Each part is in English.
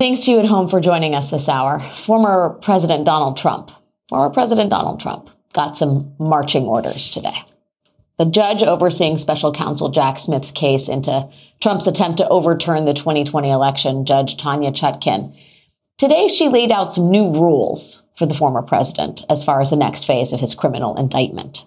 Thanks to you at home for joining us this hour. Former President Donald Trump, former President Donald Trump got some marching orders today. The judge overseeing special counsel Jack Smith's case into Trump's attempt to overturn the 2020 election, Judge Tanya Chutkan. Today, she laid out some new rules for the former president as far as the next phase of his criminal indictment.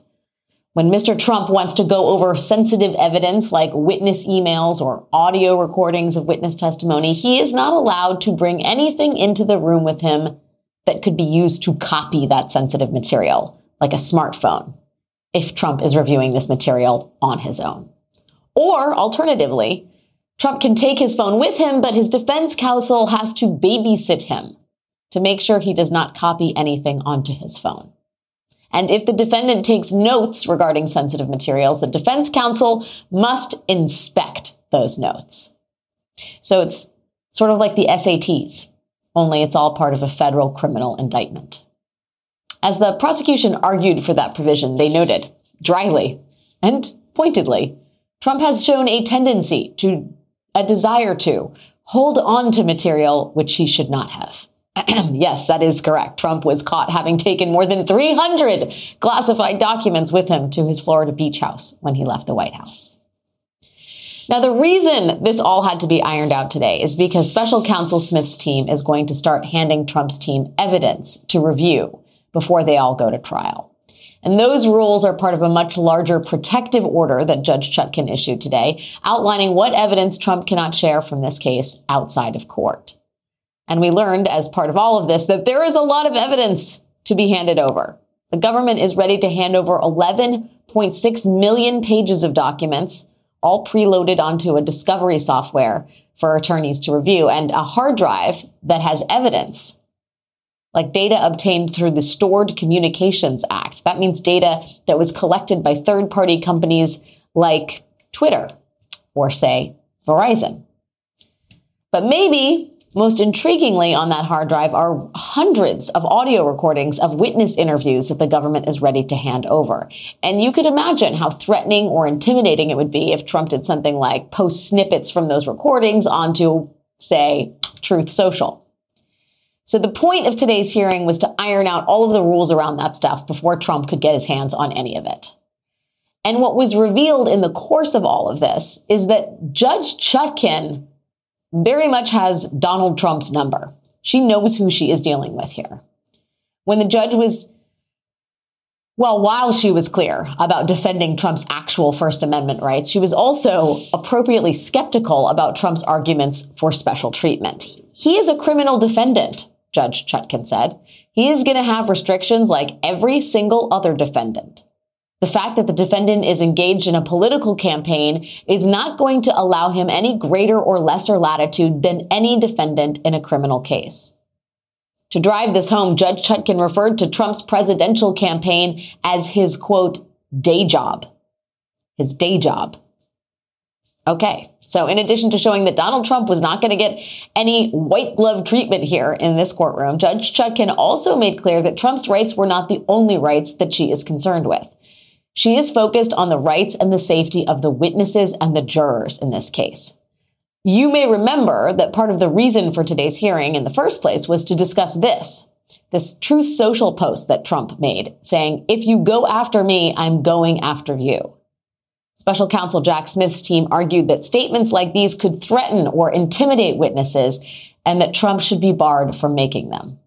When Mr. Trump wants to go over sensitive evidence like witness emails or audio recordings of witness testimony, he is not allowed to bring anything into the room with him that could be used to copy that sensitive material, like a smartphone, if Trump is reviewing this material on his own. Or alternatively, Trump can take his phone with him, but his defense counsel has to babysit him to make sure he does not copy anything onto his phone. And if the defendant takes notes regarding sensitive materials, the defense counsel must inspect those notes. So it's sort of like the SATs, only it's all part of a federal criminal indictment. As the prosecution argued for that provision, they noted dryly and pointedly, Trump has shown a tendency to, a desire to, hold on to material which he should not have. yes, that is correct. Trump was caught having taken more than 300 classified documents with him to his Florida beach house when he left the White House. Now, the reason this all had to be ironed out today is because special counsel Smith's team is going to start handing Trump's team evidence to review before they all go to trial. And those rules are part of a much larger protective order that Judge Chutkan issued today, outlining what evidence Trump cannot share from this case outside of court. And we learned as part of all of this that there is a lot of evidence to be handed over. The government is ready to hand over 11.6 million pages of documents, all preloaded onto a discovery software for attorneys to review and a hard drive that has evidence like data obtained through the Stored Communications Act. That means data that was collected by third party companies like Twitter or say Verizon. But maybe most intriguingly on that hard drive are hundreds of audio recordings of witness interviews that the government is ready to hand over. And you could imagine how threatening or intimidating it would be if Trump did something like post snippets from those recordings onto, say, Truth Social. So the point of today's hearing was to iron out all of the rules around that stuff before Trump could get his hands on any of it. And what was revealed in the course of all of this is that Judge Chutkan very much has Donald Trump's number. She knows who she is dealing with here. When the judge was, well, while she was clear about defending Trump's actual First Amendment rights, she was also appropriately skeptical about Trump's arguments for special treatment. He is a criminal defendant, Judge Chutkan said. He is going to have restrictions like every single other defendant. The fact that the defendant is engaged in a political campaign is not going to allow him any greater or lesser latitude than any defendant in a criminal case. To drive this home, Judge Chutkan referred to Trump's presidential campaign as his quote, day job. His day job. Okay. So in addition to showing that Donald Trump was not going to get any white glove treatment here in this courtroom, Judge Chutkan also made clear that Trump's rights were not the only rights that she is concerned with. She is focused on the rights and the safety of the witnesses and the jurors in this case. You may remember that part of the reason for today's hearing in the first place was to discuss this. This Truth Social post that Trump made saying, if you go after me, I'm going after you. Special counsel Jack Smith's team argued that statements like these could threaten or intimidate witnesses and that Trump should be barred from making them.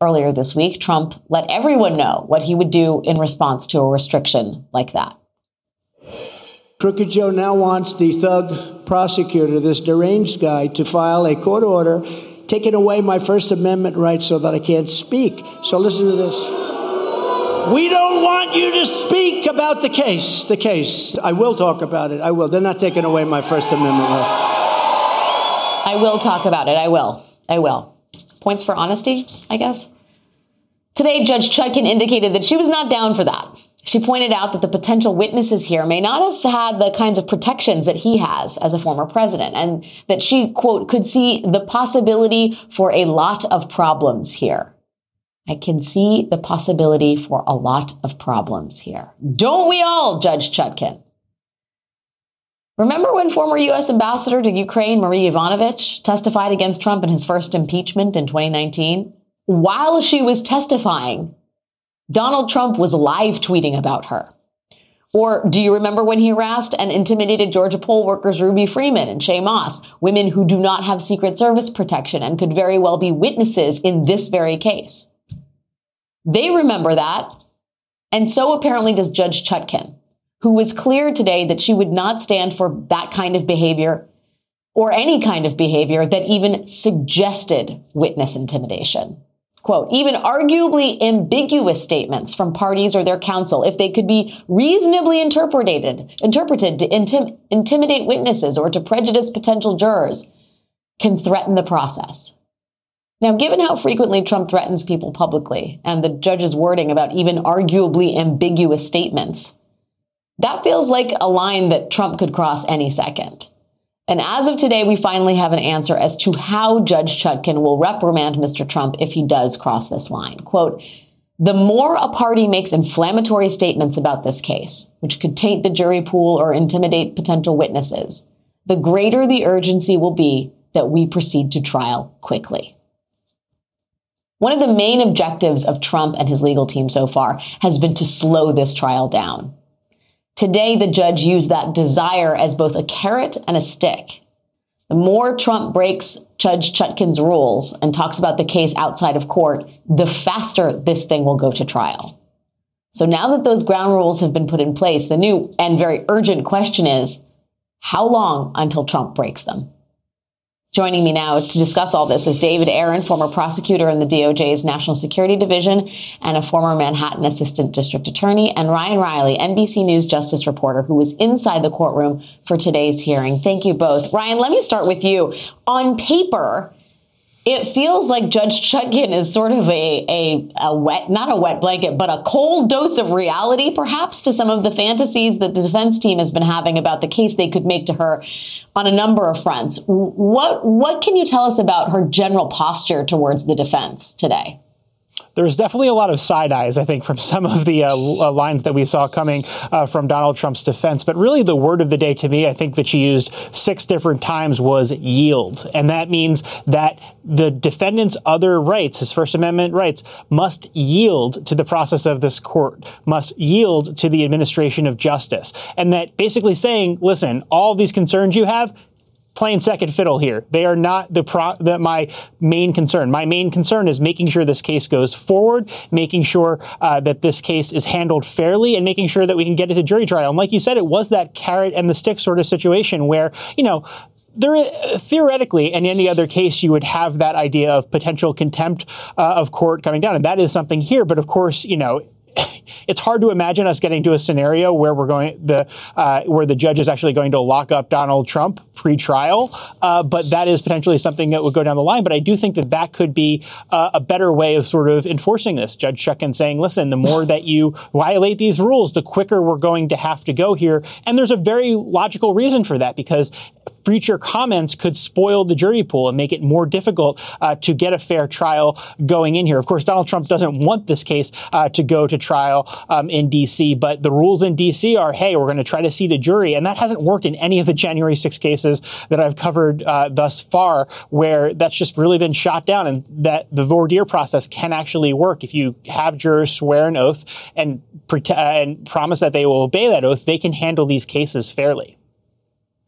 Earlier this week, Trump let everyone know what he would do in response to a restriction like that. Crooked Joe now wants the thug prosecutor, this deranged guy, to file a court order taking away my First Amendment rights so that I can't speak. So listen to this. We don't want you to speak about the case. The case. I will talk about it. I will. They're not taking away my First Amendment rights. I will talk about it. I will. I will. Points for honesty, I guess. Today, Judge Chutkan indicated that she was not down for that. She pointed out that the potential witnesses here may not have had the kinds of protections that he has as a former president, and that she, quote, could see the possibility for a lot of problems here. I can see the possibility for a lot of problems here. Don't we all, Judge Chutkan? Remember when former U.S. Ambassador to Ukraine, Marie Yovanovitch, testified against Trump in his first impeachment in 2019? While she was testifying, Donald Trump was live tweeting about her. Or do you remember when he harassed and intimidated Georgia poll workers Ruby Freeman and Shaye Moss, women who do not have Secret Service protection and could very well be witnesses in this very case? They remember that. And so apparently does Judge Chutkan, who was clear today that she would not stand for that kind of behavior or any kind of behavior that even suggested witness intimidation quote, even arguably ambiguous statements from parties or their counsel, if they could be reasonably interpreted, interpreted to intim- intimidate witnesses or to prejudice potential jurors, can threaten the process. Now, given how frequently Trump threatens people publicly and the judge's wording about even arguably ambiguous statements, that feels like a line that Trump could cross any second. And as of today, we finally have an answer as to how Judge Chutkan will reprimand Mr. Trump if he does cross this line. Quote, the more a party makes inflammatory statements about this case, which could taint the jury pool or intimidate potential witnesses, the greater the urgency will be that we proceed to trial quickly. One of the main objectives of Trump and his legal team so far has been to slow this trial down. Today, the judge used that desire as both a carrot and a stick. The more Trump breaks Judge Chutkan's rules and talks about the case outside of court, the faster this thing will go to trial. So now that those ground rules have been put in place, the new and very urgent question is, how long until Trump breaks them? Joining me now to discuss all this is David Aaron, former prosecutor in the DOJ's National Security Division and a former Manhattan Assistant District Attorney, and Ryan Riley, NBC News Justice reporter, who was inside the courtroom for today's hearing. Thank you both. Ryan, let me start with you. On paper, it feels like Judge Chutkan is sort of a, a, a, wet, not a wet blanket, but a cold dose of reality, perhaps, to some of the fantasies that the defense team has been having about the case they could make to her on a number of fronts. What, what can you tell us about her general posture towards the defense today? There's definitely a lot of side eyes, I think, from some of the uh, uh, lines that we saw coming uh, from Donald Trump's defense. But really, the word of the day to me, I think that she used six different times was yield. And that means that the defendant's other rights, his First Amendment rights, must yield to the process of this court, must yield to the administration of justice. And that basically saying, listen, all these concerns you have, playing second fiddle here. They are not the, pro- the, my main concern. My main concern is making sure this case goes forward, making sure uh, that this case is handled fairly, and making sure that we can get it to jury trial. And like you said, it was that carrot and the stick sort of situation where you know there theoretically in any other case you would have that idea of potential contempt uh, of court coming down and that is something here but of course you know it's hard to imagine us getting to a scenario where we're going the uh, where the judge is actually going to lock up Donald Trump pre-trial, uh, but that is potentially something that would go down the line. But I do think that that could be uh, a better way of sort of enforcing this. Judge Chutkan saying, "Listen, the more that you violate these rules, the quicker we're going to have to go here." And there's a very logical reason for that because future comments could spoil the jury pool and make it more difficult uh, to get a fair trial going in here. Of course, Donald Trump doesn't want this case uh, to go to trial um, in D.C., but the rules in D.C. are, hey, we're going to try to seat a jury, and that hasn't worked in any of the January 6 cases that I've covered uh, thus far, where that's just really been shot down, and that the voir dire process can actually work if you have jurors swear an oath and, pre- uh, and promise that they will obey that oath. They can handle these cases fairly.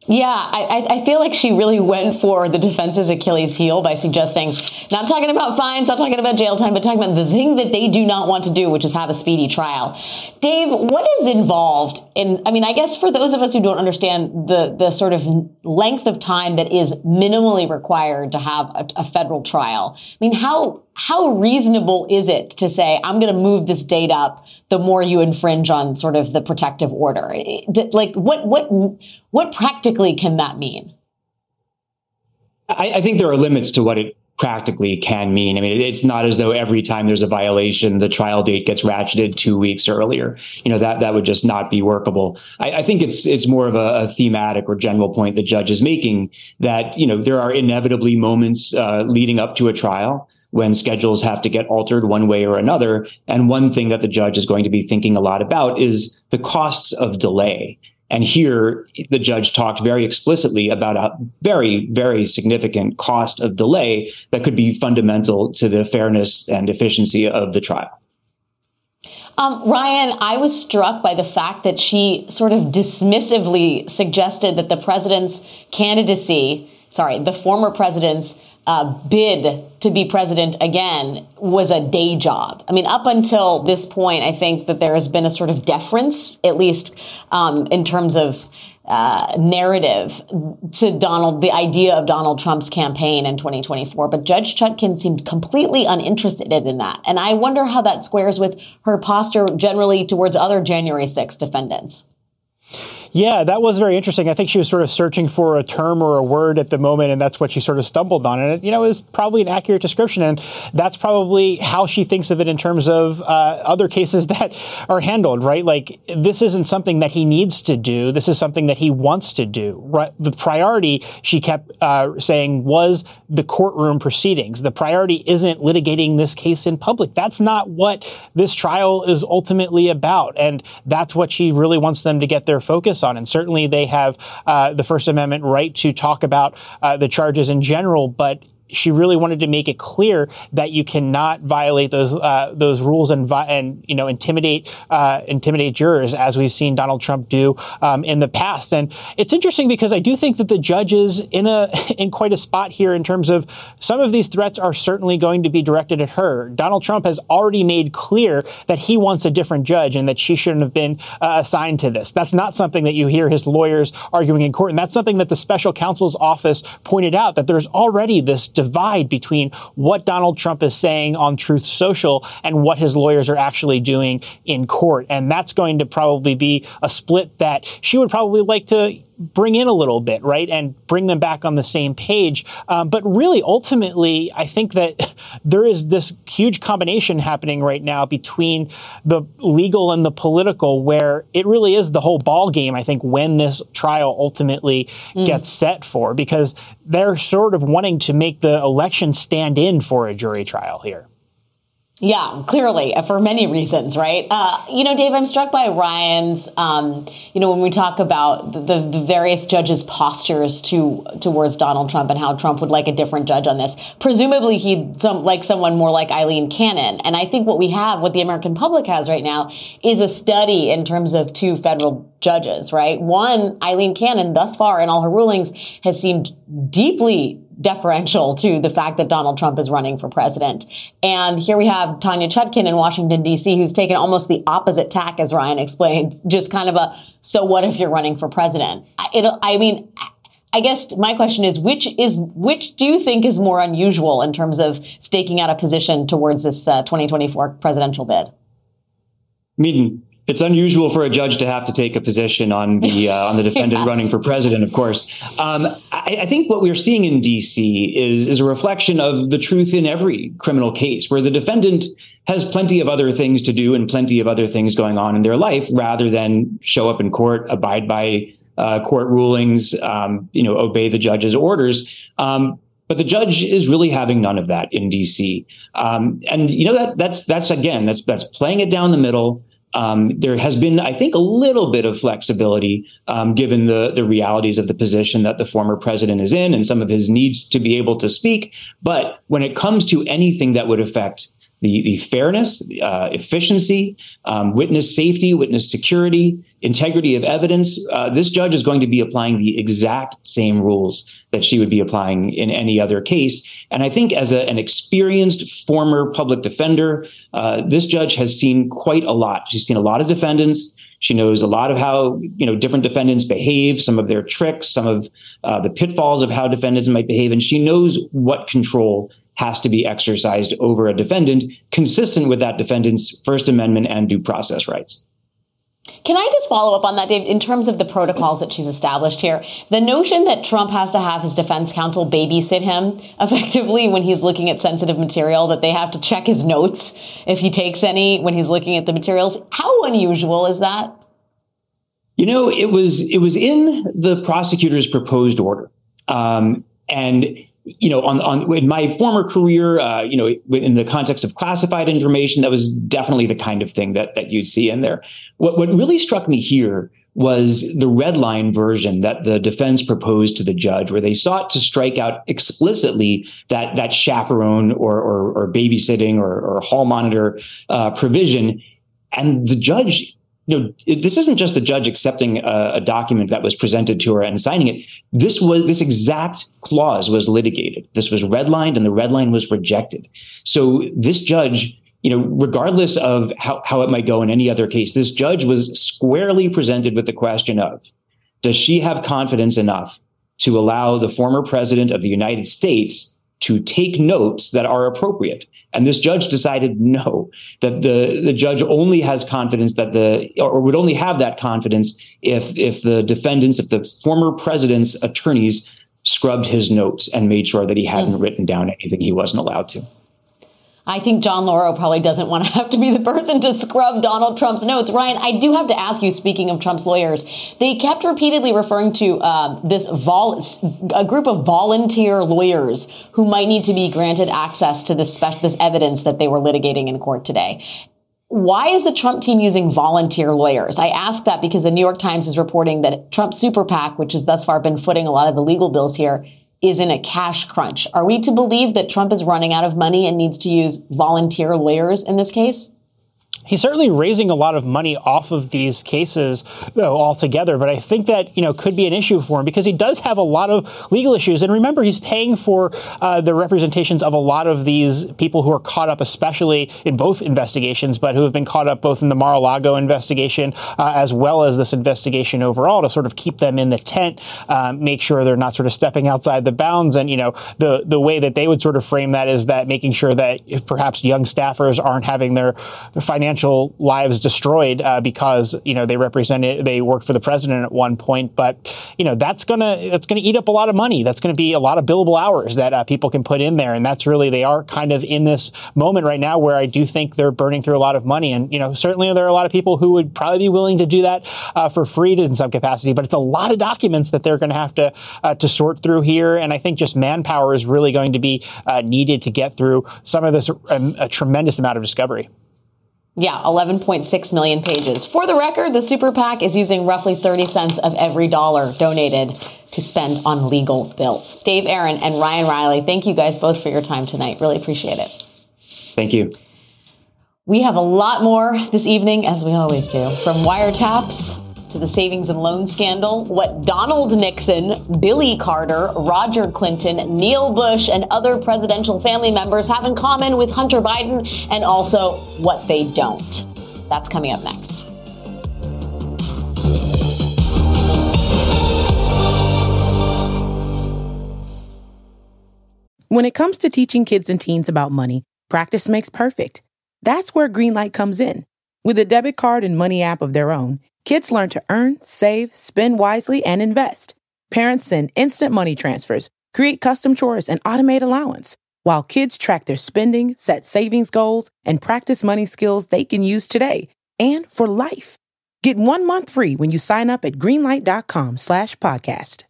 Yeah, I, I feel like she really went for the defense's Achilles heel by suggesting, not talking about fines, not talking about jail time, but talking about the thing that they do not want to do, which is have a speedy trial. Dave, what is involved in, I mean, I guess for those of us who don't understand the, the sort of length of time that is minimally required to have a, a federal trial, I mean, how, how reasonable is it to say, I'm going to move this date up the more you infringe on sort of the protective order? Like, what, what, what practically can that mean? I, I think there are limits to what it practically can mean. I mean, it's not as though every time there's a violation, the trial date gets ratcheted two weeks earlier. You know, that, that would just not be workable. I, I think it's, it's more of a, a, thematic or general point the judge is making that, you know, there are inevitably moments uh, leading up to a trial when schedules have to get altered one way or another. And one thing that the judge is going to be thinking a lot about is the costs of delay. And here, the judge talked very explicitly about a very, very significant cost of delay that could be fundamental to the fairness and efficiency of the trial. Um, Ryan, I was struck by the fact that she sort of dismissively suggested that the president's candidacy, sorry, the former president's uh, bid to be president again was a day job. I mean, up until this point, I think that there has been a sort of deference, at least um, in terms of uh, narrative to Donald, the idea of Donald Trump's campaign in 2024. But Judge Chutkan seemed completely uninterested in that. And I wonder how that squares with her posture generally towards other January 6 defendants. Yeah, that was very interesting. I think she was sort of searching for a term or a word at the moment, and that's what she sort of stumbled on. And it, you know, is probably an accurate description, and that's probably how she thinks of it in terms of uh, other cases that are handled. Right, like this isn't something that he needs to do. This is something that he wants to do. Right, the priority she kept uh, saying was the courtroom proceedings. The priority isn't litigating this case in public. That's not what this trial is ultimately about, and that's what she really wants them to get their focus on. And certainly they have uh, the First Amendment right to talk about uh, the charges in general, but she really wanted to make it clear that you cannot violate those uh, those rules and and you know intimidate uh, intimidate jurors as we've seen Donald Trump do um, in the past. And it's interesting because I do think that the judge is in a in quite a spot here in terms of some of these threats are certainly going to be directed at her. Donald Trump has already made clear that he wants a different judge and that she shouldn't have been uh, assigned to this. That's not something that you hear his lawyers arguing in court, and that's something that the special counsel's office pointed out that there's already this divide between what Donald Trump is saying on Truth Social and what his lawyers are actually doing in court. And that's going to probably be a split that she would probably like to bring in a little bit, right? And bring them back on the same page. Um, but really, ultimately, I think that there is this huge combination happening right now between the legal and the political where it really is the whole ball game, I think, when this trial ultimately mm. gets set for, because they're sort of wanting to make the election stand in for a jury trial here. Yeah, clearly uh, for many reasons, right? Uh, you know, Dave, I'm struck by Ryan's. Um, you know, when we talk about the, the, various judges' postures to towards Donald Trump and how Trump would like a different judge on this. Presumably, he'd some, like someone more like Aileen Cannon. And I think what we have, what the American public has right now, is a study in terms of two federal judges, right? One, Aileen Cannon, thus far in all her rulings, has seemed deeply deferential to the fact that Donald Trump is running for president. And here we have Tanya Chutkan in Washington, D.C., who's taken almost the opposite tack, as Ryan explained, just kind of a, so what if you're running for president? It, I mean, I guess my question is, which is, which do you think is more unusual in terms of staking out a position towards this uh, 2024 presidential bid? I mean, it's unusual for a judge to have to take a position on the uh, on the defendant yes. running for president. Of course, um, I, I, think what we're seeing in D.C. is is a reflection of the truth in every criminal case, where the defendant has plenty of other things to do and plenty of other things going on in their life, rather than show up in court, abide by uh, court rulings, um, you know, obey the judge's orders. Um, but the judge is really having none of that in D.C. Um, and you know that that's that's again that's that's playing it down the middle. Um, there has been, I think, a little bit of flexibility um, given the the realities of the position that the former president is in and some of his needs to be able to speak. But when it comes to anything that would affect the, the fairness, uh, efficiency, um, witness safety, witness security, integrity of evidence. Uh, this judge is going to be applying the exact same rules that she would be applying in any other case. And I think as a, an experienced former public defender, uh, this judge has seen quite a lot. She's seen a lot of defendants. She knows a lot of how you know different defendants behave, some of their tricks, some of uh, the pitfalls of how defendants might behave, and she knows what control has to be exercised over a defendant consistent with that defendant's First Amendment and due process rights. Can I just follow up on that, Dave, in terms of the protocols that she's established here? The notion that Trump has to have his defense counsel babysit him effectively when he's looking at sensitive material, that they have to check his notes if he takes any when he's looking at the materials. How unusual is that? You know, it was it was in the prosecutor's proposed order. Um, and you know, on, on in my former career, uh, you know, in the context of classified information, that was definitely the kind of thing that that you'd see in there. What what really struck me here was the red line version that the defense proposed to the judge, where they sought to strike out explicitly that that chaperone or or, or babysitting or, or hall monitor uh, provision, and the judge you know, it, this isn't just the judge accepting a, a, document that was presented to her and signing it. This was this exact clause was litigated. This was redlined, and the red line was rejected. So this judge, you know, regardless of how, how it might go in any other case, this judge was squarely presented with the question of, does she have confidence enough to allow the former president of the United States to take notes that are appropriate? And this judge decided no, that the, the judge only has confidence that the, or would only have that confidence if, if the defendants, if the former president's attorneys scrubbed his notes and made sure that he hadn't mm. written down anything he wasn't allowed to. I think John Lauro probably doesn't want to have to be the person to scrub Donald Trump's notes. Ryan, I do have to ask you, speaking of Trump's lawyers, they kept repeatedly referring to uh, this vol- a group of volunteer lawyers who might need to be granted access to this, spe- this evidence that they were litigating in court today. Why is the Trump team using volunteer lawyers? I ask that because the New York Times is reporting that Trump super PAC, which has thus far been footing a lot of the legal bills here, is in a cash crunch. Are we to believe that Trump is running out of money and needs to use volunteer lawyers in this case? He's certainly raising a lot of money off of these cases, though, altogether. But I think that, you know, could be an issue for him because he does have a lot of legal issues. And remember, he's paying for uh, the representations of a lot of these people who are caught up, especially in both investigations, but who have been caught up both in the Mar-a-Lago investigation uh, as well as this investigation overall to sort of keep them in the tent, uh, make sure they're not sort of stepping outside the bounds. And, you know, the, the way that they would sort of frame that is that making sure that perhaps young staffers aren't having their financial financial lives destroyed uh, because you know they represented they worked for the president at one point. But you know that's gonna that's gonna eat up a lot of money. That's gonna be a lot of billable hours that uh, people can put in there, and that's really they are kind of in this moment right now where I do think they're burning through a lot of money. And you know certainly there are a lot of people who would probably be willing to do that uh, for free in some capacity, but it's a lot of documents that they're going to have to uh, to sort through here. And I think just manpower is really going to be uh, needed to get through some of this um, a tremendous amount of discovery. Yeah, 11.6 million pages. For the record, the super PAC is using roughly 30 cents of every dollar donated to spend on legal bills. Dave Aaron and Ryan Riley, thank you guys both for your time tonight. Really appreciate it. Thank you. We have a lot more this evening, as we always do, from wiretaps to the savings and loan scandal, what Donald Nixon, Billy Carter, Roger Clinton, Neil Bush, and other presidential family members have in common with Hunter Biden, and also what they don't. That's coming up next. When it comes to teaching kids and teens about money, practice makes perfect. That's where Greenlight comes in. With a debit card and money app of their own, Kids learn to earn, save, spend wisely, and invest. Parents send instant money transfers, create custom chores, and automate allowance, while kids track their spending, set savings goals, and practice money skills they can use today and for life. Get one month free when you sign up at greenlight.com slash podcast.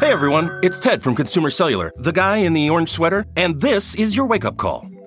Hey everyone, it's Ted from Consumer Cellular, the guy in the orange sweater, and this is your wake-up call.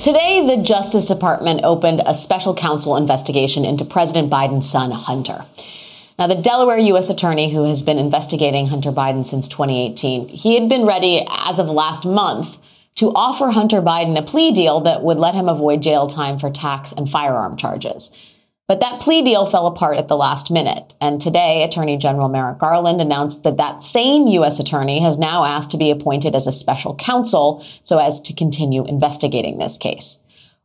Today, the Justice Department opened a special counsel investigation into President Biden's son, Hunter. Now, the Delaware U.S. attorney who has been investigating Hunter Biden since 2018, he had been ready as of last month to offer Hunter Biden a plea deal that would let him avoid jail time for tax and firearm charges. But that plea deal fell apart at the last minute. And today, Attorney General Merrick Garland announced that that same U.S. attorney has now asked to be appointed as a special counsel so as to continue investigating this case.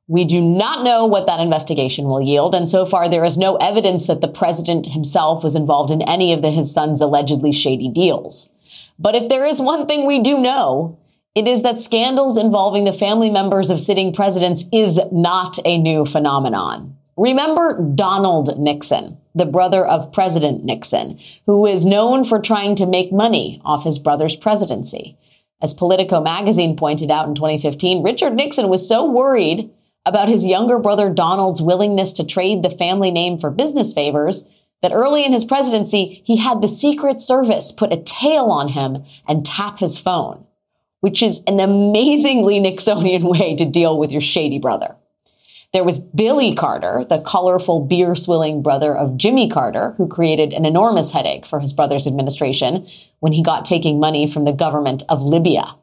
We do not know what that investigation will yield, and so far there is no evidence that the president himself was involved in any of the, his son's allegedly shady deals. But if there is one thing we do know, it is that scandals involving the family members of sitting presidents is not a new phenomenon. Remember Donald Nixon, the brother of President Nixon, who is known for trying to make money off his brother's presidency. As Politico magazine pointed out in 2015, Richard Nixon was so worried about his younger brother Donald's willingness to trade the family name for business favors that early in his presidency, he had the Secret Service put a tail on him and tap his phone, which is an amazingly Nixonian way to deal with your shady brother. There was Billy Carter, the colorful beer swilling brother of Jimmy Carter, who created an enormous headache for his brother's administration when he got taking money from the government of Libya.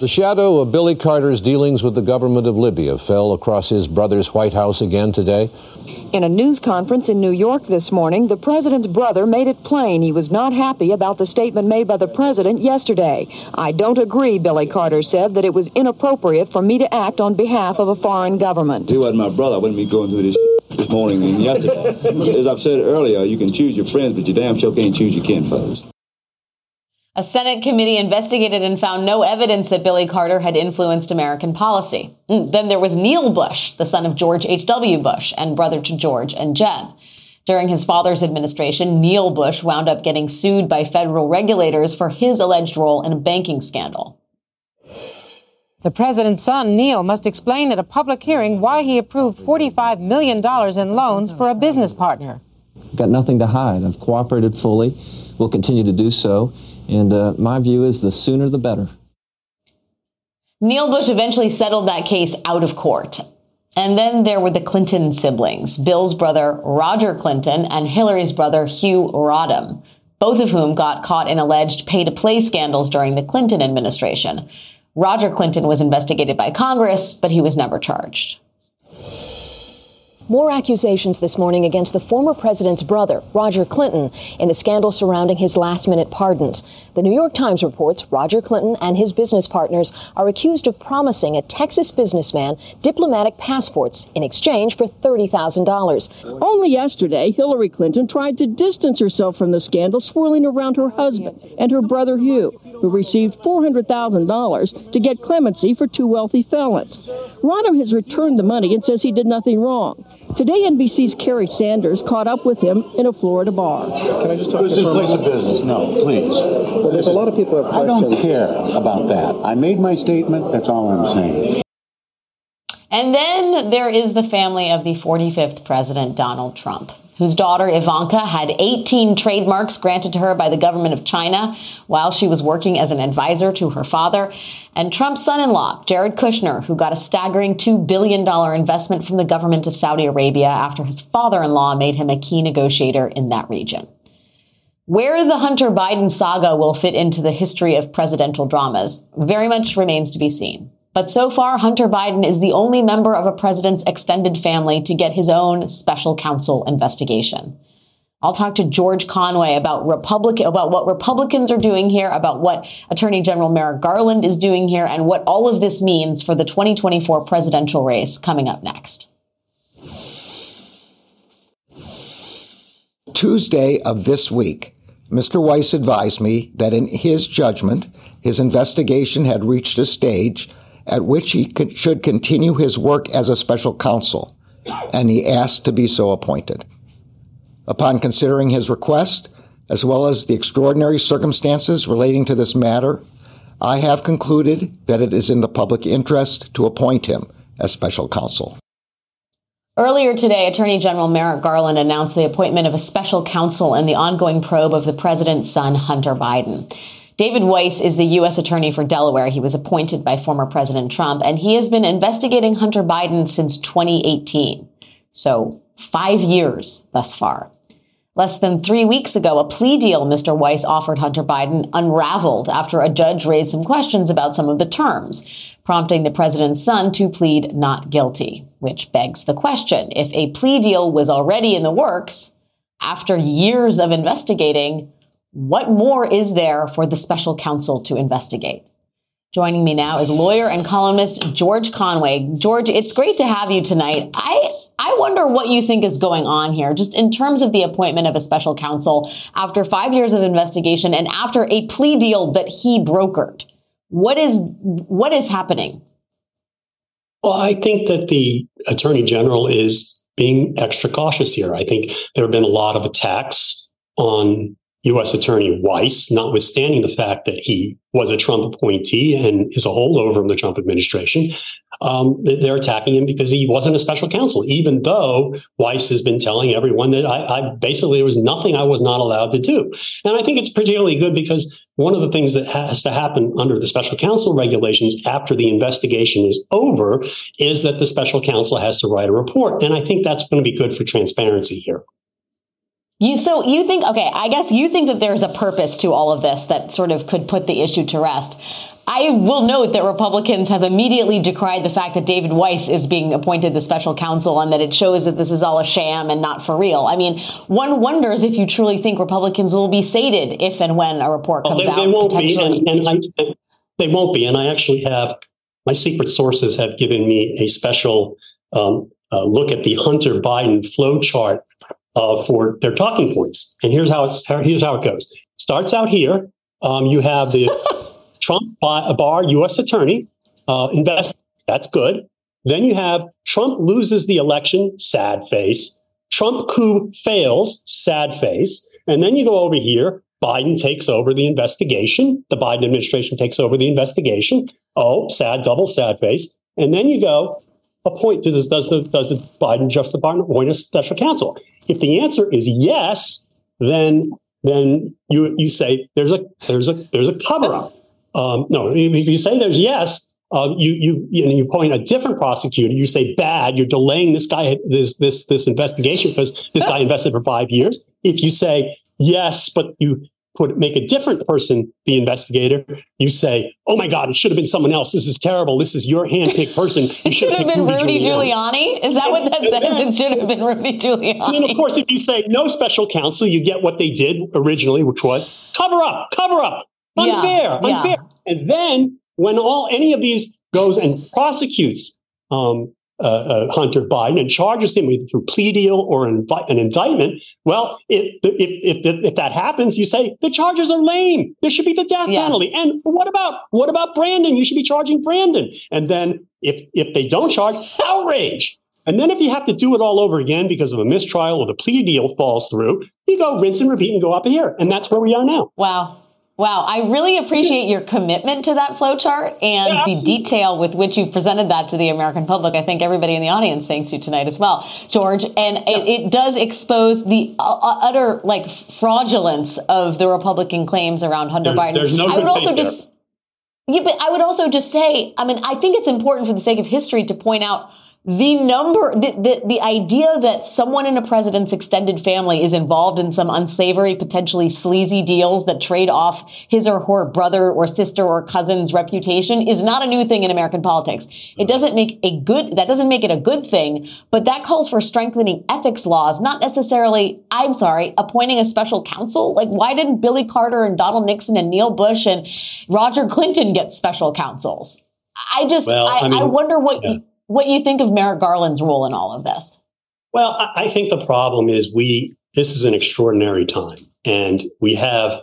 The shadow of Billy Carter's dealings with the government of Libya fell across his brother's White House again today. In a news conference in New York this morning, the president's brother made it plain he was not happy about the statement made by the president yesterday. I don't agree, Billy Carter said, that it was inappropriate for me to act on behalf of a foreign government. He wasn't my brother. I wouldn't be going through this this morning and yesterday. As I've said earlier, you can choose your friends, but you damn sure can't choose your kinfolks. A Senate committee investigated and found no evidence that Billy Carter had influenced American policy. Mm, then there was Neil Bush, the son of George H.W. Bush and brother to George and Jeb. During his father's administration, Neil Bush wound up getting sued by federal regulators for his alleged role in a banking scandal. The president's son, Neil, must explain at a public hearing why he approved $45 million in loans for a business partner. Got nothing to hide. I've cooperated fully. We'll continue to do so. And uh, my view is the sooner the better. Neil Bush eventually settled that case out of court. And then there were the Clinton siblings, Bill's brother Roger Clinton and Hillary's brother Hugh Rodham, both of whom got caught in alleged pay to play scandals during the Clinton administration. Roger Clinton was investigated by Congress, but he was never charged. More accusations this morning against the former president's brother, Roger Clinton, in the scandal surrounding his last minute pardons. The New York Times reports Roger Clinton and his business partners are accused of promising a Texas businessman diplomatic passports in exchange for $30,000. Only yesterday, Hillary Clinton tried to distance herself from the scandal swirling around her husband and her brother Hugh, who received $400,000 to get clemency for two wealthy felons. Rodham has returned the money and says he did nothing wrong. Today, NBC's Kerry Sanders caught up with him in a Florida bar. Can I just talk this is a place of business. No, please. Well, there's a lot of people have I don't care about that. I made my statement. That's all I'm saying. And then there is the family of the 45th president, Donald Trump whose daughter Ivanka had 18 trademarks granted to her by the government of China while she was working as an advisor to her father, and Trump's son in law, Jared Kushner, who got a staggering $2 billion investment from the government of Saudi Arabia after his father in law made him a key negotiator in that region. Where the Hunter Biden saga will fit into the history of presidential dramas very much remains to be seen. But so far, Hunter Biden is the only member of a president's extended family to get his own special counsel investigation. I'll talk to George Conway about Republican, about what Republicans are doing here, about what Attorney General Merrick Garland is doing here, and what all of this means for the 2024 presidential race coming up next. Tuesday of this week, Mr. Weiss advised me that in his judgment, his investigation had reached a stage at which he could, should continue his work as a special counsel, and he asked to be so appointed. Upon considering his request, as well as the extraordinary circumstances relating to this matter, I have concluded that it is in the public interest to appoint him as special counsel. Earlier today, Attorney General Merrick Garland announced the appointment of a special counsel in the ongoing probe of the president's son, Hunter Biden. David Weiss is the U.S. Attorney for Delaware. He was appointed by former President Trump, and he has been investigating Hunter Biden since 2018. So five years thus far. Less than three weeks ago, a plea deal Mr. Weiss offered Hunter Biden unraveled after a judge raised some questions about some of the terms, prompting the president's son to plead not guilty. Which begs the question if a plea deal was already in the works after years of investigating, what more is there for the special counsel to investigate? Joining me now is lawyer and columnist George Conway. George, it's great to have you tonight. I I wonder what you think is going on here, just in terms of the appointment of a special counsel after five years of investigation and after a plea deal that he brokered. What is what is happening? Well, I think that the attorney general is being extra cautious here. I think there have been a lot of attacks on U.S. Attorney Weiss, notwithstanding the fact that he was a Trump appointee and is a holdover from the Trump administration. Um, they're attacking him because he wasn't a special counsel, even though Weiss has been telling everyone that I, I, basically there was nothing I was not allowed to do. And I think it's particularly good because one of the things that has to happen under the special counsel regulations after the investigation is over is that the special counsel has to write a report. And I think that's going to be good for transparency here. You so you think okay, I guess you think that there's a purpose to all of this that sort of could put the issue to rest. I will note that Republicans have immediately decried the fact that David Weiss is being appointed the special counsel and that it shows that this is all a sham and not for real. I mean, one wonders if you truly think Republicans will be sated if and when a report comes well, they, out. They won't be, and, and I, they won't be. And I actually have my secret sources have given me a special um, uh, look at the Hunter Biden flow chart uh, for their talking points. And here's how it's here's how it goes. Starts out here. Um, you have the Trump bar U.S. attorney uh, invest. That's good. Then you have Trump loses the election. Sad face. Trump coup fails. Sad face. And then you go over here. Biden takes over the investigation. The Biden administration takes over the investigation. Oh, sad, double sad face. And then you go, appoint does, does the does the Biden Justice Department appoint a special counsel? If the answer is yes, then then you you say there's a there's a there's a cover up. Um, no, if you say there's yes, uh, you you you, know, you point a different prosecutor. You say bad. You're delaying this guy this this this investigation because this guy invested for five years. If you say yes, but you put make a different person the investigator, you say, "Oh my God, it should have been someone else. This is terrible. This is your handpicked person." You it should have been Rudy, Rudy Giuliani. Giuliani. Is that what that says? It should have been Rudy Giuliani. And then, of course, if you say no special counsel, you get what they did originally, which was cover up, cover up, unfair, yeah, unfair. Yeah. And then when all any of these goes and prosecutes um, uh, uh, Hunter Biden and charges him either through plea deal or an, an indictment, well, if, if, if, if, that happens, you say the charges are lame. There should be the death yeah. penalty. And what about what about Brandon? You should be charging Brandon. And then if if they don't charge, outrage. And then if you have to do it all over again because of a mistrial or the plea deal falls through, you go rinse and repeat and go up here. And that's where we are now. Wow. Wow, I really appreciate your commitment to that flowchart and yeah, the detail with which you've presented that to the American public. I think everybody in the audience thanks you tonight as well, George. And yeah. it, it, does expose the uh, uh, utter like fraudulence of the Republican claims around Hunter there's, Biden. There's no I would also there. just yeah, but I would also just say, I mean, I think it's important for the sake of history to point out the number, the, the, the, idea that someone in a president's extended family is involved in some unsavory, potentially sleazy deals that trade off his or her brother or sister or cousin's reputation is not a new thing in American politics. It doesn't make a good, that doesn't make it a good thing, but that calls for strengthening ethics laws, not necessarily, I'm sorry, appointing a special counsel. Like, why didn't Billy Carter and Donald Nixon and Neil Bush and Roger Clinton get special counsels? I just, well, I, I, mean, I, wonder what, yeah what do you think of Merrick Garland's role in all of this. Well, I think the problem is we, this is an extraordinary time. And we have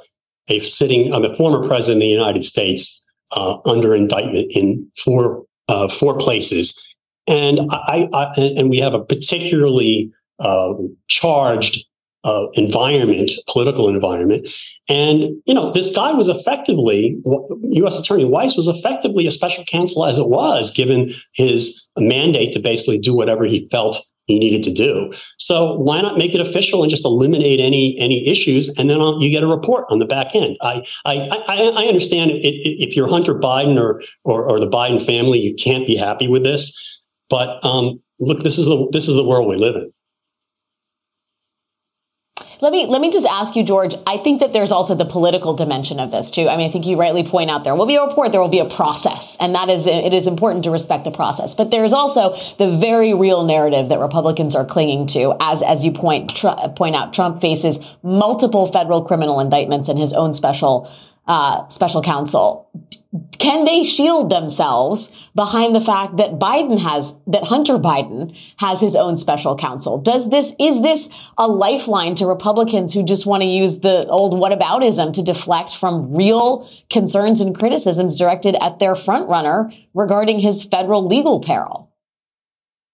a sitting, um, a former president of the United States uh, under indictment in four, uh, four places. And I, I, and we have a particularly uh, charged uh, environment, political environment. And, you know, this guy was effectively, U.S. Attorney Weiss was effectively a special counsel as it was, given his mandate to basically do whatever he felt he needed to do. So why not make it official and just eliminate any any issues, and then you get a report on the back end. I I I, I understand it, it, if you're Hunter Biden or, or, or the Biden family, you can't be happy with this. But um, look, this is the this is the world we live in. Let me let me just ask you, George. I think that there's also the political dimension of this too. I mean, I think you rightly point out there will be a report, there will be a process, and that is it is important to respect the process. But there's also the very real narrative that Republicans are clinging to, as as you point tr- point out. Trump faces multiple federal criminal indictments and his own special uh, special counsel. Can they shield themselves behind the fact that Biden has, that Hunter Biden has his own special counsel? Does this, is this a lifeline to Republicans who just want to use the old whataboutism to deflect from real concerns and criticisms directed at their frontrunner regarding his federal legal peril?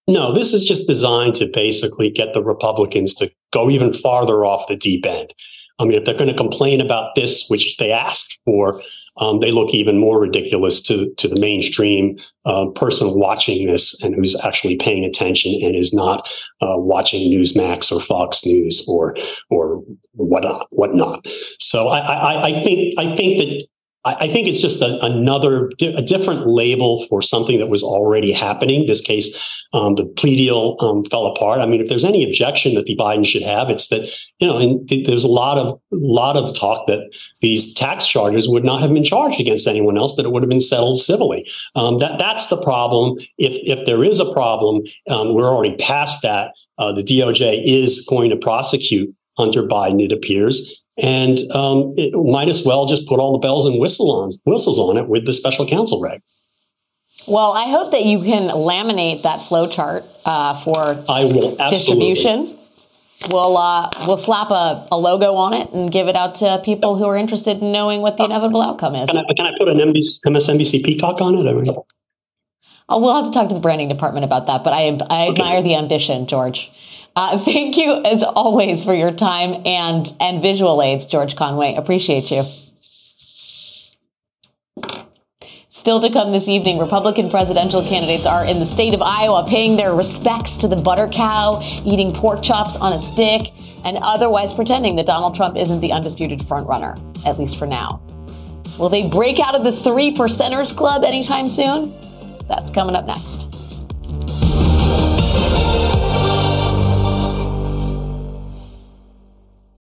No, this is just designed to basically get the Republicans to go even farther off the deep end. I mean, if they're going to complain about this, which they asked for, um, they look even more ridiculous to to the mainstream uh, person watching this and who's actually paying attention and is not uh, watching Newsmax or Fox News or or what whatnot. So I, I, I think I think that I, think it's just a, another, a different label for something that was already happening. This case, um, the plea deal um, fell apart. I mean, if there's any objection that the Biden should have, it's that you know, and th- there's a lot of lot of talk that these tax charges would not have been charged against anyone else; that it would have been settled civilly. Um, that that's the problem. If if there is a problem, um, we're already past that. Uh, the DOJ is going to prosecute Hunter Biden, it appears, and um, it might as well just put all the bells and whistle on, whistles on it with the special counsel reg. Well, I hope that you can laminate that flow chart uh, for I will distribution. We'll uh, we'll slap a, a, logo on it and give it out to people who are interested in knowing what the inevitable outcome is. Can I, can I put an MBC, MSNBC peacock on it? I oh, we'll have to talk to the branding department about that. But I I admire okay. the ambition, George. Uh, thank you as always for your time and and visual aids, George Conway. Appreciate you. Still to come this evening, Republican presidential candidates are in the state of Iowa paying their respects to the butter cow, eating pork chops on a stick, and otherwise pretending that Donald Trump isn't the undisputed frontrunner, at least for now. Will they break out of the three percenters club anytime soon? That's coming up next.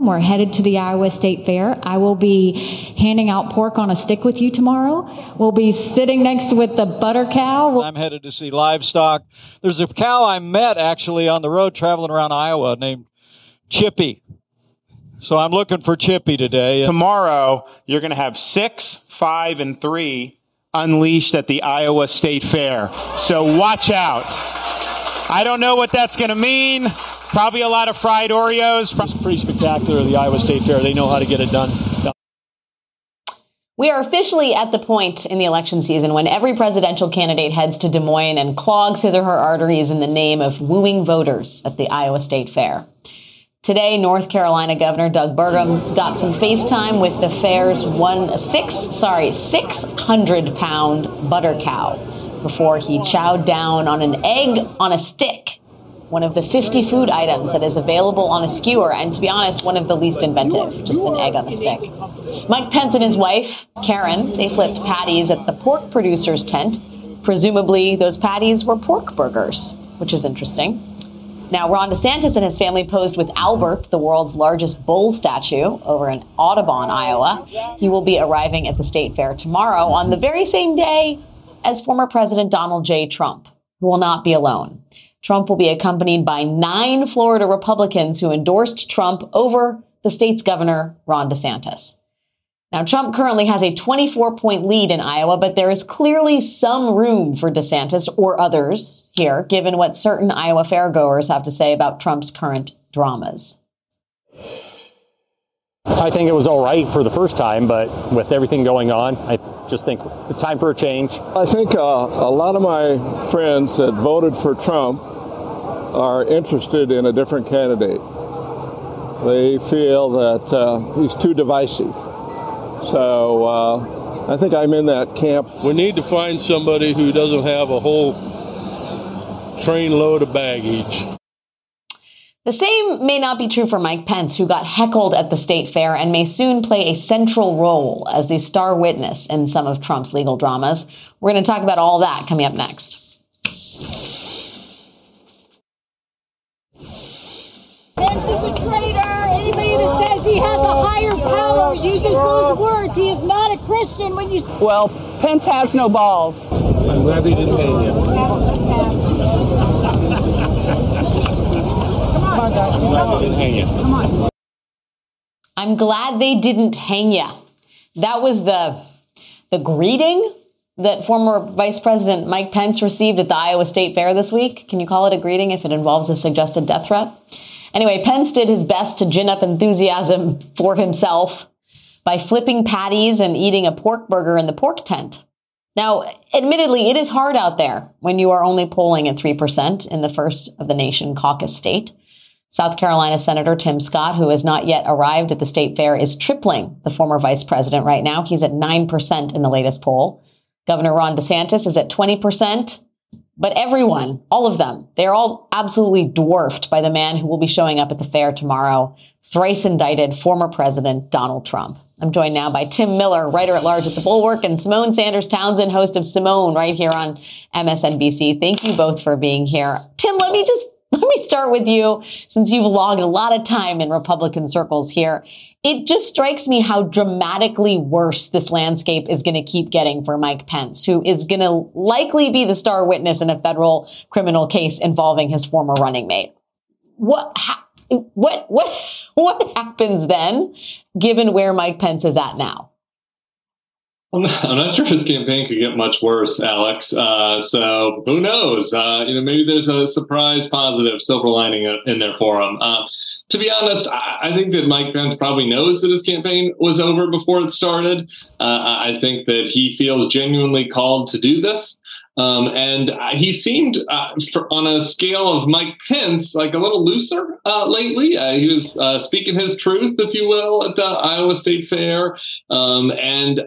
We're headed to the Iowa State Fair. I will be handing out pork on a stick with you tomorrow. We'll be sitting next with the butter cow. I'm headed to see livestock. There's a cow I met actually on the road traveling around Iowa named Chippy. So I'm looking for Chippy today. Tomorrow, you're going to have six, five, and three unleashed at the Iowa State Fair. So watch out. I don't know what that's going to mean. Probably a lot of fried Oreos. It's pretty spectacular, the Iowa State Fair. They know how to get it done. We are officially at the point in the election season when every presidential candidate heads to Des Moines and clogs his or her arteries in the name of wooing voters at the Iowa State Fair. Today, North Carolina Governor Doug Burgum got some FaceTime with the fair's one six sorry six hundred pound butter cow before he chowed down on an egg on a stick one of the 50 food items that is available on a skewer, and to be honest, one of the least inventive, just an egg on a stick. Mike Pence and his wife, Karen, they flipped patties at the pork producer's tent. Presumably, those patties were pork burgers, which is interesting. Now, Ron DeSantis and his family posed with Albert, the world's largest bull statue, over in Audubon, Iowa. He will be arriving at the state fair tomorrow on the very same day as former President Donald J. Trump. who will not be alone. Trump will be accompanied by nine Florida Republicans who endorsed Trump over the state's governor, Ron DeSantis. Now, Trump currently has a 24 point lead in Iowa, but there is clearly some room for DeSantis or others here, given what certain Iowa fairgoers have to say about Trump's current dramas. I think it was all right for the first time, but with everything going on, I just think it's time for a change. I think uh, a lot of my friends that voted for Trump are interested in a different candidate. They feel that uh, he's too divisive. So uh, I think I'm in that camp. We need to find somebody who doesn't have a whole train load of baggage. The same may not be true for Mike Pence, who got heckled at the state fair and may soon play a central role as the star witness in some of Trump's legal dramas. We're going to talk about all that coming up next. Pence is a traitor. Anybody that says he has a higher power uses those words. He is not a Christian when you. Well, Pence has no balls. I'm glad he didn't hang you. I'm glad they didn't hang ya. That was the the greeting that former Vice President Mike Pence received at the Iowa State Fair this week. Can you call it a greeting if it involves a suggested death threat? Anyway, Pence did his best to gin up enthusiasm for himself by flipping patties and eating a pork burger in the pork tent. Now, admittedly, it is hard out there when you are only polling at 3% in the first of the nation caucus state. South Carolina Senator Tim Scott, who has not yet arrived at the state fair, is tripling the former vice president right now. He's at 9% in the latest poll. Governor Ron DeSantis is at 20%. But everyone, all of them, they're all absolutely dwarfed by the man who will be showing up at the fair tomorrow, thrice indicted former President Donald Trump. I'm joined now by Tim Miller, writer at large at The Bulwark, and Symone Sanders Townsend, host of Symone, right here on MSNBC. Thank you both for being here. Tim, let me just let me start with you since you've logged a lot of time in Republican circles here. It just strikes me how dramatically worse this landscape is going to keep getting for Mike Pence, who is going to likely be the star witness in a federal criminal case involving his former running mate. What, ha- what, what, what happens then, given where Mike Pence is at now? I'm not, I'm not sure his campaign could get much worse, Alex. Uh, so who knows? Uh, you know, maybe there's a surprise positive silver lining in there for him. Uh, to be honest, I, think that Mike Pence probably knows that his campaign was over before it started. Uh, I think that he feels genuinely called to do this. Um, and he seemed, uh, for, on a scale of Mike Pence, like a little looser uh, lately. Uh, he was uh, speaking his truth, if you will, at the Iowa State Fair. Um, and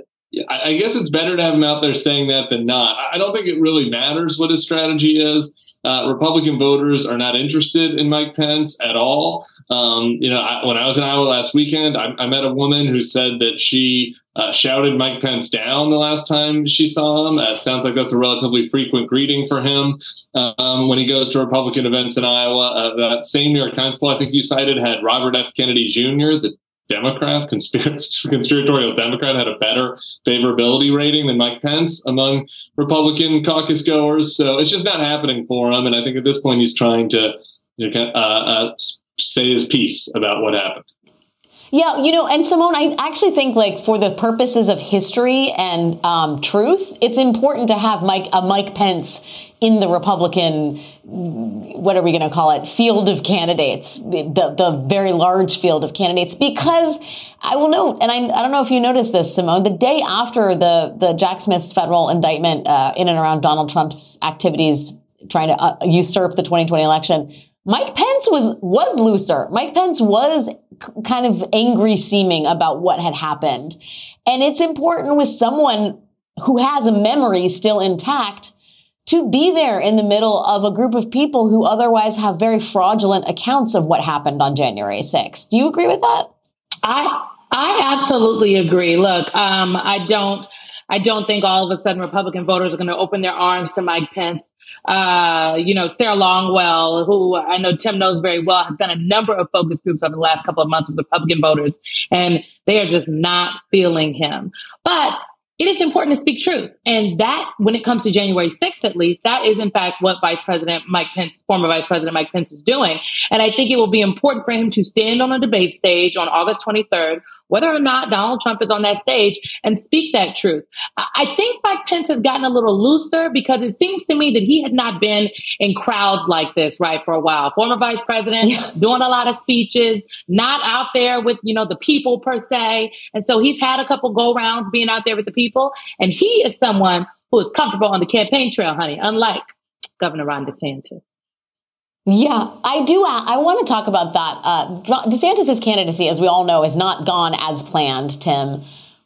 I guess it's better to have him out there saying that than not. I don't think it really matters what his strategy is. Uh, Republican voters are not interested in Mike Pence at all. Um, you know, I, when I was in Iowa last weekend, I, I met a woman who said that she uh, shouted Mike Pence down the last time she saw him. It sounds like that's a relatively frequent greeting for him um, when he goes to Republican events in Iowa. Uh, that same New York Times poll I think you cited had Robert F. Kennedy Jr., the Democrat, conspiratorial Democrat, had a better favorability rating than Mike Pence among Republican caucus goers. So it's just not happening for him. And I think at this point he's trying to you know, uh, uh, say his piece about what happened. Yeah, you know, and Symone, I actually think like for the purposes of history and um, truth, it's important to have Mike a Mike Pence in the Republican, what are we going to call it, field of candidates, the the very large field of candidates, because I will note, and I, I don't know if you noticed this, Symone, the day after the the Jack Smith's federal indictment uh, in and around Donald Trump's activities trying to uh, usurp the 2020 election. Mike Pence was was looser. Mike Pence was kind of angry seeming about what had happened. And it's important with someone who has a memory still intact to be there in the middle of a group of people who otherwise have very fraudulent accounts of what happened on January 6th. Do you agree with that? I I absolutely agree. Look, um, I don't I don't think all of a sudden Republican voters are going to open their arms to Mike Pence uh, you know, Sarah Longwell, who I know Tim knows very well, has done a number of focus groups over the last couple of months with Republican voters, and they are just not feeling him. But it is important to speak truth. And that, when it comes to January 6th, at least, that is in fact what Vice President Mike Pence, former Vice President Mike Pence is doing. And I think it will be important for him to stand on a debate stage on August 23rd whether or not Donald Trump is on that stage and speak that truth. I think Mike Pence has gotten a little looser because it seems to me that he had not been in crowds like this, right, for a while. Former vice president yeah. doing a lot of speeches, not out there with, you know, the people per se. And so he's had a couple go rounds being out there with the people. And he is someone who is comfortable on the campaign trail, honey, unlike Governor Ron DeSantis. Yeah, I do. I want to talk about that. Uh, DeSantis' candidacy, as we all know, has not gone as planned, Tim.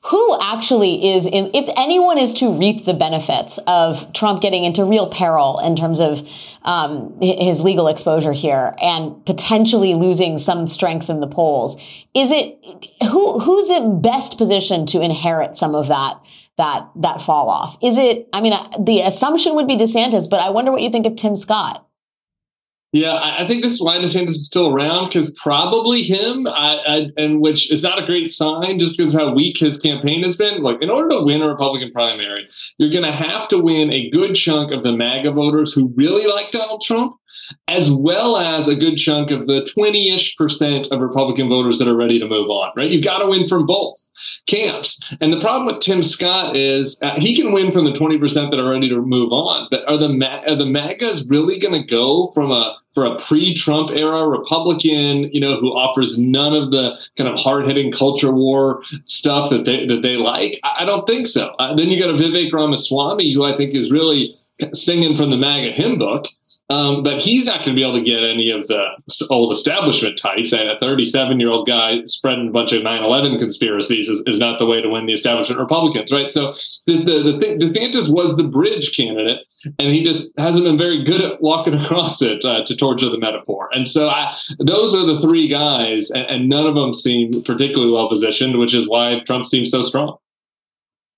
Who actually is in, if anyone is to reap the benefits of Trump getting into real peril in terms of um, his legal exposure here and potentially losing some strength in the polls, is it who who's in best position to inherit some of that that that fall off? Is it? I mean, uh, the assumption would be DeSantis, but I wonder what you think of Tim Scott. Yeah, I think this is why DeSantis is still around because probably him, I, I, and which is not a great sign just because of how weak his campaign has been. Like, in order to win a Republican primary, you're going to have to win a good chunk of the MAGA voters who really like Donald Trump as well as a good chunk of the 20 ish percent of Republican voters that are ready to move on, right? You've got to win from both camps. And the problem with Tim Scott is uh, he can win from the 20% that are ready to move on, but are the, are the MAGAs really going to go from a for a pre-Trump era Republican, you know, who offers none of the kind of hard-hitting culture war stuff that they that they like? I, I don't think so. Uh, then you got a Vivek Ramaswamy, who I think is really singing from the MAGA hymn book. Um, but he's not going to be able to get any of the old establishment types. And a 37 year old guy spreading a bunch of 9 11 conspiracies is, is, not the way to win the establishment Republicans, right? So the, the, the thing, DeSantis was the bridge candidate, and he just hasn't been very good at walking across it uh, to torture the metaphor. And so I, those are the three guys, and, and none of them seem particularly well positioned, which is why Trump seems so strong.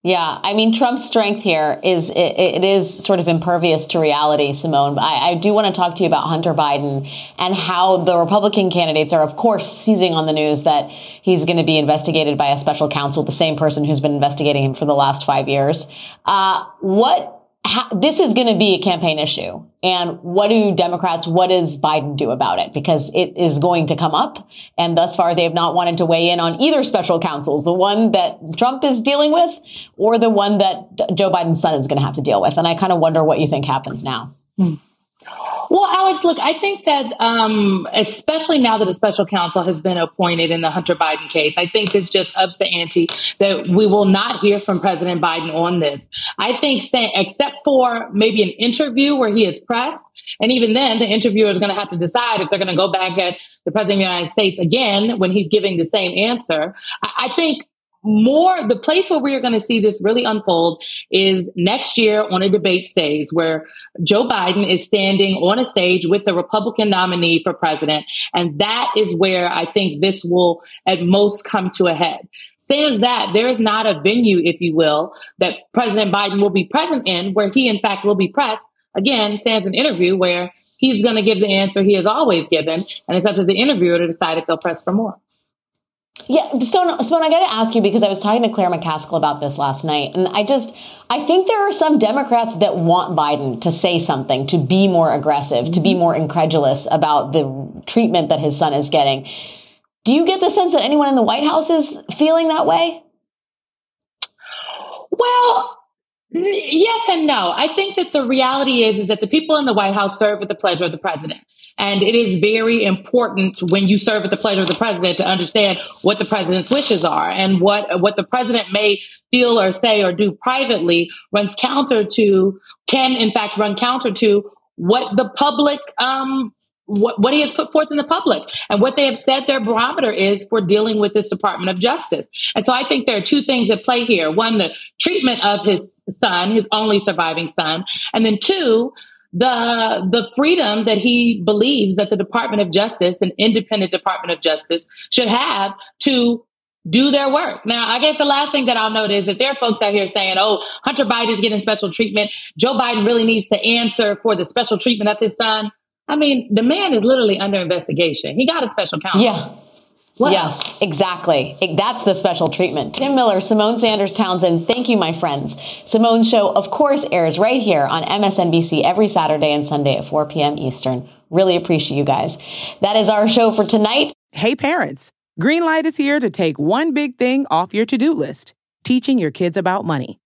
Yeah, I mean, Trump's strength here is it, it is sort of impervious to reality, Symone. I, I do want to talk to you about Hunter Biden and how the Republican candidates are, of course, seizing on the news that he's going to be investigated by a special counsel, the same person who's been investigating him for the last five years. Uh, what how, this is going to be a campaign issue. And what do Democrats, what does Biden do about it? Because it is going to come up. And thus far, they have not wanted to weigh in on either special counsels, the one that Trump is dealing with or the one that Joe Biden's son is going to have to deal with. And I kind of wonder what you think happens now. Hmm. Alex, look, I think that um, especially now that a special counsel has been appointed in the Hunter Biden case, I think this just ups the ante that we will not hear from President Biden on this. I think, except for maybe an interview where he is pressed, and even then, the interviewer is going to have to decide if they're going to go back at the president of the United States again when he's giving the same answer. I, I think more the place where we're going to see this really unfold is next year on a debate stage where Joe Biden is standing on a stage with the Republican nominee for president. And that is where I think this will at most come to a head. Says that there is not a venue, if you will, that President Biden will be present in where he in fact will be pressed. Again, sans an interview where he's going to give the answer he has always given. And it's up to the interviewer to decide if they'll press for more. Yeah, so Symone, I got to ask you because I was talking to Claire McCaskill about this last night, and I just I think there are some Democrats that want Biden to say something, to be more aggressive, to be mm-hmm. more incredulous about the treatment that his son is getting. Do you get the sense that anyone in the White House is feeling that way? Well, yes and no. I think that the reality is is that the people in the White House serve at the pleasure of the president. And it is very important when you serve at the pleasure of the president to understand what the president's wishes are and what, what the president may feel or say or do privately runs counter to, can in fact run counter to what the public, um, what, what he has put forth in the public and what they have said their barometer is for dealing with this Department of Justice. And so I think there are two things at play here. One, the treatment of his son, his only surviving son. And then two, the the freedom that he believes that the Department of Justice, an independent Department of Justice, should have to do their work. Now, I guess the last thing that I'll note is that there are folks out here saying, oh, Hunter Biden is getting special treatment. Joe Biden really needs to answer for the special treatment of his son. I mean, the man is literally under investigation. He got a special counsel. Yeah. Yes, exactly. That's the special treatment. Tim Miller, Symone Sanders Townsend, thank you, my friends. Symone's show, of course, airs right here on MSNBC every Saturday and Sunday at 4 p.m. Eastern. Really appreciate you guys. That is our show for tonight. Hey, parents, Greenlight is here to take one big thing off your to do list teaching your kids about money.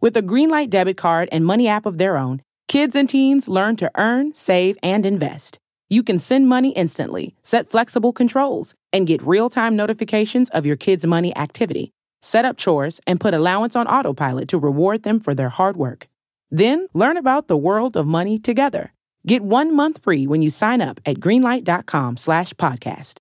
With a Greenlight debit card and money app of their own, kids and teens learn to earn, save, and invest. You can send money instantly, set flexible controls, and get real time notifications of your kids' money activity. Set up chores and put allowance on autopilot to reward them for their hard work. Then learn about the world of money together. Get one month free when you sign up at greenlight.com slash podcast.